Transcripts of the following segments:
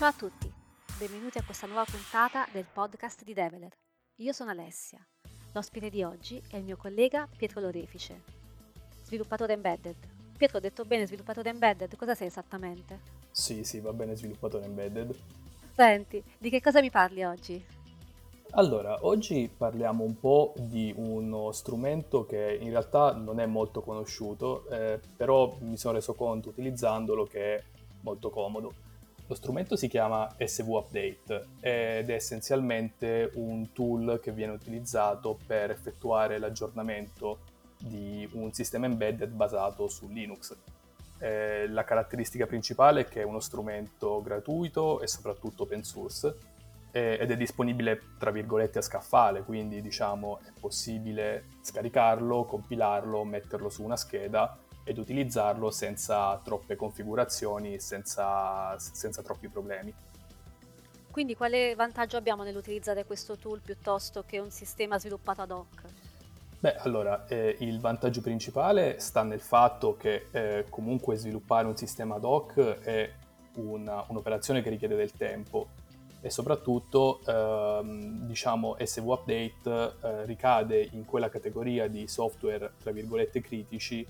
Ciao a tutti, benvenuti a questa nuova puntata del podcast di Develer. Io sono Alessia. L'ospite di oggi è il mio collega Pietro Lorefice, sviluppatore embedded. Pietro, ho detto bene sviluppatore embedded, cosa sei esattamente? Sì, sì, va bene sviluppatore embedded. Senti, di che cosa mi parli oggi? Allora, oggi parliamo un po' di uno strumento che in realtà non è molto conosciuto, eh, però mi sono reso conto utilizzandolo che è molto comodo. Lo strumento si chiama SV Update ed è essenzialmente un tool che viene utilizzato per effettuare l'aggiornamento di un sistema embedded basato su Linux. Eh, la caratteristica principale è che è uno strumento gratuito e soprattutto open source eh, ed è disponibile tra virgolette a scaffale, quindi diciamo è possibile scaricarlo, compilarlo, metterlo su una scheda ed utilizzarlo senza troppe configurazioni, senza, senza troppi problemi. Quindi quale vantaggio abbiamo nell'utilizzare questo tool piuttosto che un sistema sviluppato ad hoc? Beh, allora, eh, il vantaggio principale sta nel fatto che eh, comunque sviluppare un sistema ad hoc è una, un'operazione che richiede del tempo e soprattutto, ehm, diciamo, SV Update eh, ricade in quella categoria di software, tra virgolette, critici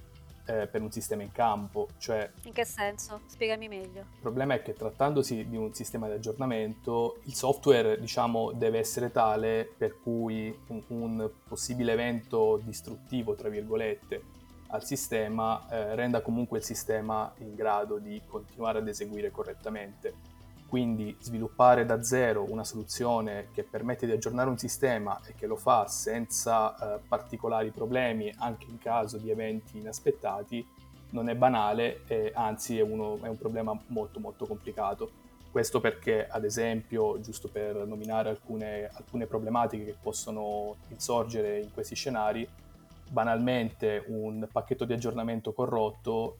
eh, per un sistema in campo. Cioè, in che senso? Spiegami meglio. Il problema è che trattandosi di un sistema di aggiornamento, il software diciamo, deve essere tale per cui un, un possibile evento distruttivo, tra virgolette, al sistema eh, renda comunque il sistema in grado di continuare ad eseguire correttamente quindi sviluppare da zero una soluzione che permette di aggiornare un sistema e che lo fa senza eh, particolari problemi anche in caso di eventi inaspettati non è banale e anzi è, uno, è un problema molto molto complicato. Questo perché, ad esempio, giusto per nominare alcune, alcune problematiche che possono insorgere in questi scenari, banalmente un pacchetto di aggiornamento corrotto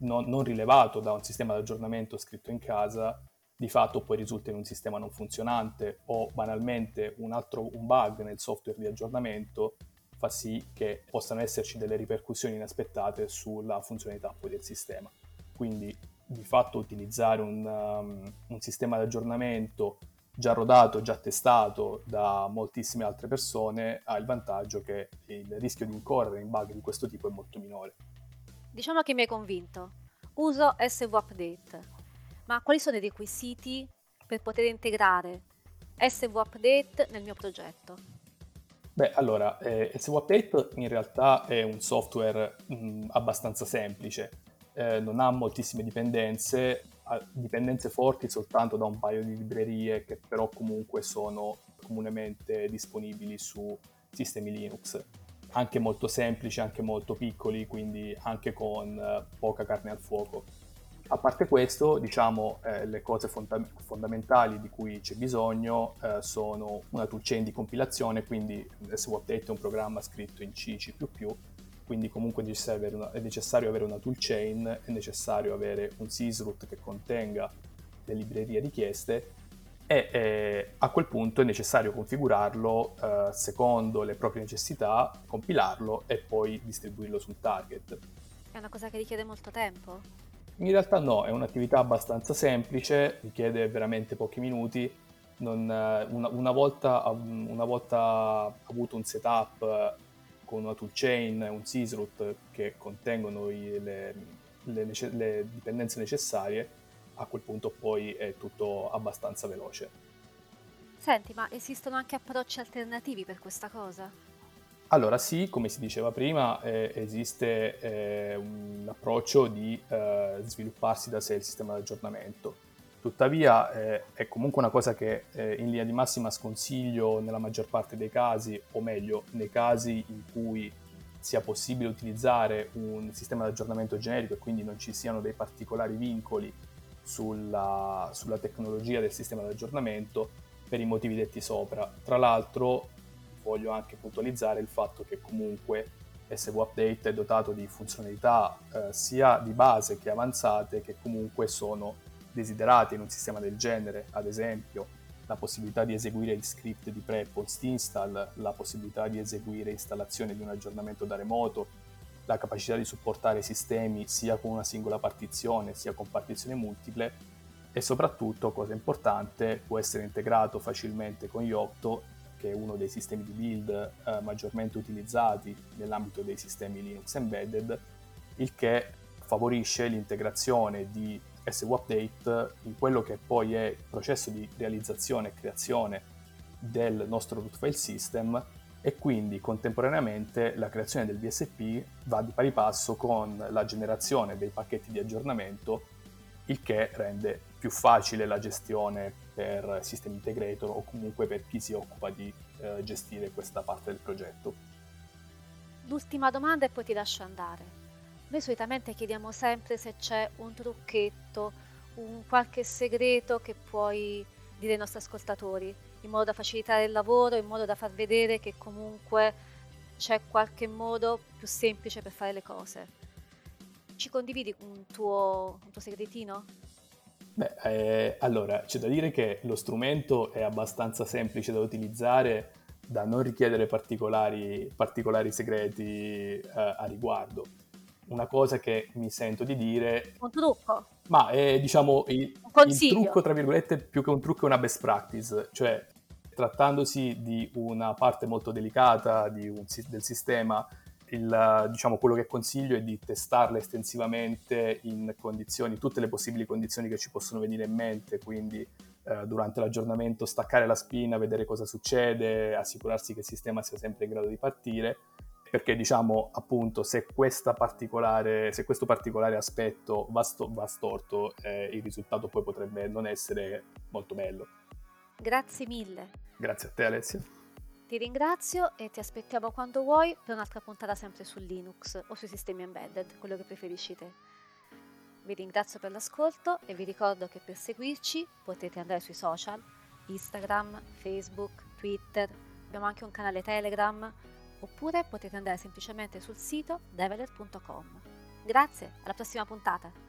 non, non rilevato da un sistema di aggiornamento scritto in casa di fatto poi risulta in un sistema non funzionante o banalmente un altro un bug nel software di aggiornamento fa sì che possano esserci delle ripercussioni inaspettate sulla funzionalità poi del sistema. Quindi di fatto utilizzare un, um, un sistema di aggiornamento già rodato, già testato da moltissime altre persone ha il vantaggio che il rischio di incorrere in bug di questo tipo è molto minore. Diciamo che mi hai convinto. Uso SV Update ma quali sono i requisiti per poter integrare SV Update nel mio progetto? Beh, allora, eh, SV Update in realtà è un software mh, abbastanza semplice, eh, non ha moltissime dipendenze, ha dipendenze forti soltanto da un paio di librerie che però comunque sono comunemente disponibili su sistemi Linux, anche molto semplici, anche molto piccoli, quindi anche con eh, poca carne al fuoco. A parte questo, diciamo, eh, le cose fonda- fondamentali di cui c'è bisogno eh, sono una toolchain di compilazione, quindi SWAPdate è un programma scritto in C, quindi comunque è necessario avere una, è necessario avere una toolchain, è necessario avere un sysroot che contenga le librerie richieste e eh, a quel punto è necessario configurarlo eh, secondo le proprie necessità, compilarlo e poi distribuirlo sul target. È una cosa che richiede molto tempo? In realtà no, è un'attività abbastanza semplice, richiede veramente pochi minuti. Non, eh, una, una, volta, una, volta, avuto un setup con una toolchain un sysroot che contengono i, le, le, le dipendenze necessarie, a quel punto poi è tutto abbastanza veloce. Senti, ma esistono anche approcci alternativi per questa cosa? Allora sì, come si diceva prima, eh, esiste eh, un approccio di eh, svilupparsi da sé il sistema di aggiornamento. Tuttavia eh, è comunque una cosa che eh, in linea di massima sconsiglio nella maggior parte dei casi, o meglio, nei casi in cui sia possibile utilizzare un sistema di aggiornamento generico e quindi non ci siano dei particolari vincoli sulla, sulla tecnologia del sistema di aggiornamento per i motivi detti sopra. Tra l'altro voglio anche puntualizzare il fatto che comunque SV Update è dotato di funzionalità eh, sia di base che avanzate che comunque sono desiderate in un sistema del genere, ad esempio la possibilità di eseguire gli script di pre e post install, la possibilità di eseguire installazione di un aggiornamento da remoto, la capacità di supportare sistemi sia con una singola partizione sia con partizioni multiple e soprattutto, cosa importante, può essere integrato facilmente con Yocto, che è uno dei sistemi di build eh, maggiormente utilizzati nell'ambito dei sistemi Linux embedded, il che favorisce l'integrazione di SU Update in quello che poi è il processo di realizzazione e creazione del nostro root file system e quindi contemporaneamente la creazione del VSP va di pari passo con la generazione dei pacchetti di aggiornamento, il che rende più facile la gestione per sistemi integrator o comunque per chi si occupa di eh, gestire questa parte del progetto. L'ultima domanda e poi ti lascio andare. Noi solitamente chiediamo sempre se c'è un trucchetto, un qualche segreto che puoi dire ai nostri ascoltatori, in modo da facilitare il lavoro, in modo da far vedere che comunque c'è qualche modo più semplice per fare le cose. Ci condividi un tuo, un tuo segretino? Beh, eh, allora, c'è da dire che lo strumento è abbastanza semplice da utilizzare, da non richiedere particolari, particolari segreti eh, a riguardo. Una cosa che mi sento di dire... Un trucco? Ma è, diciamo, il, il trucco, tra virgolette, più che un trucco è una best practice. Cioè, trattandosi di una parte molto delicata un, del sistema, il, diciamo, quello che consiglio è di testarla estensivamente in condizioni, tutte le possibili condizioni che ci possono venire in mente, quindi eh, durante l'aggiornamento staccare la spina, vedere cosa succede, assicurarsi che il sistema sia sempre in grado di partire, perché diciamo appunto se, se questo particolare aspetto va, sto, va storto, eh, il risultato poi potrebbe non essere molto bello. Grazie mille. Grazie a te Alessia. Ti ringrazio e ti aspettiamo quando vuoi per un'altra puntata sempre su Linux o sui sistemi embedded, quello che preferisci te. Vi ringrazio per l'ascolto e vi ricordo che per seguirci potete andare sui social, Instagram, Facebook, Twitter, abbiamo anche un canale Telegram, oppure potete andare semplicemente sul sito develer.com. Grazie, alla prossima puntata!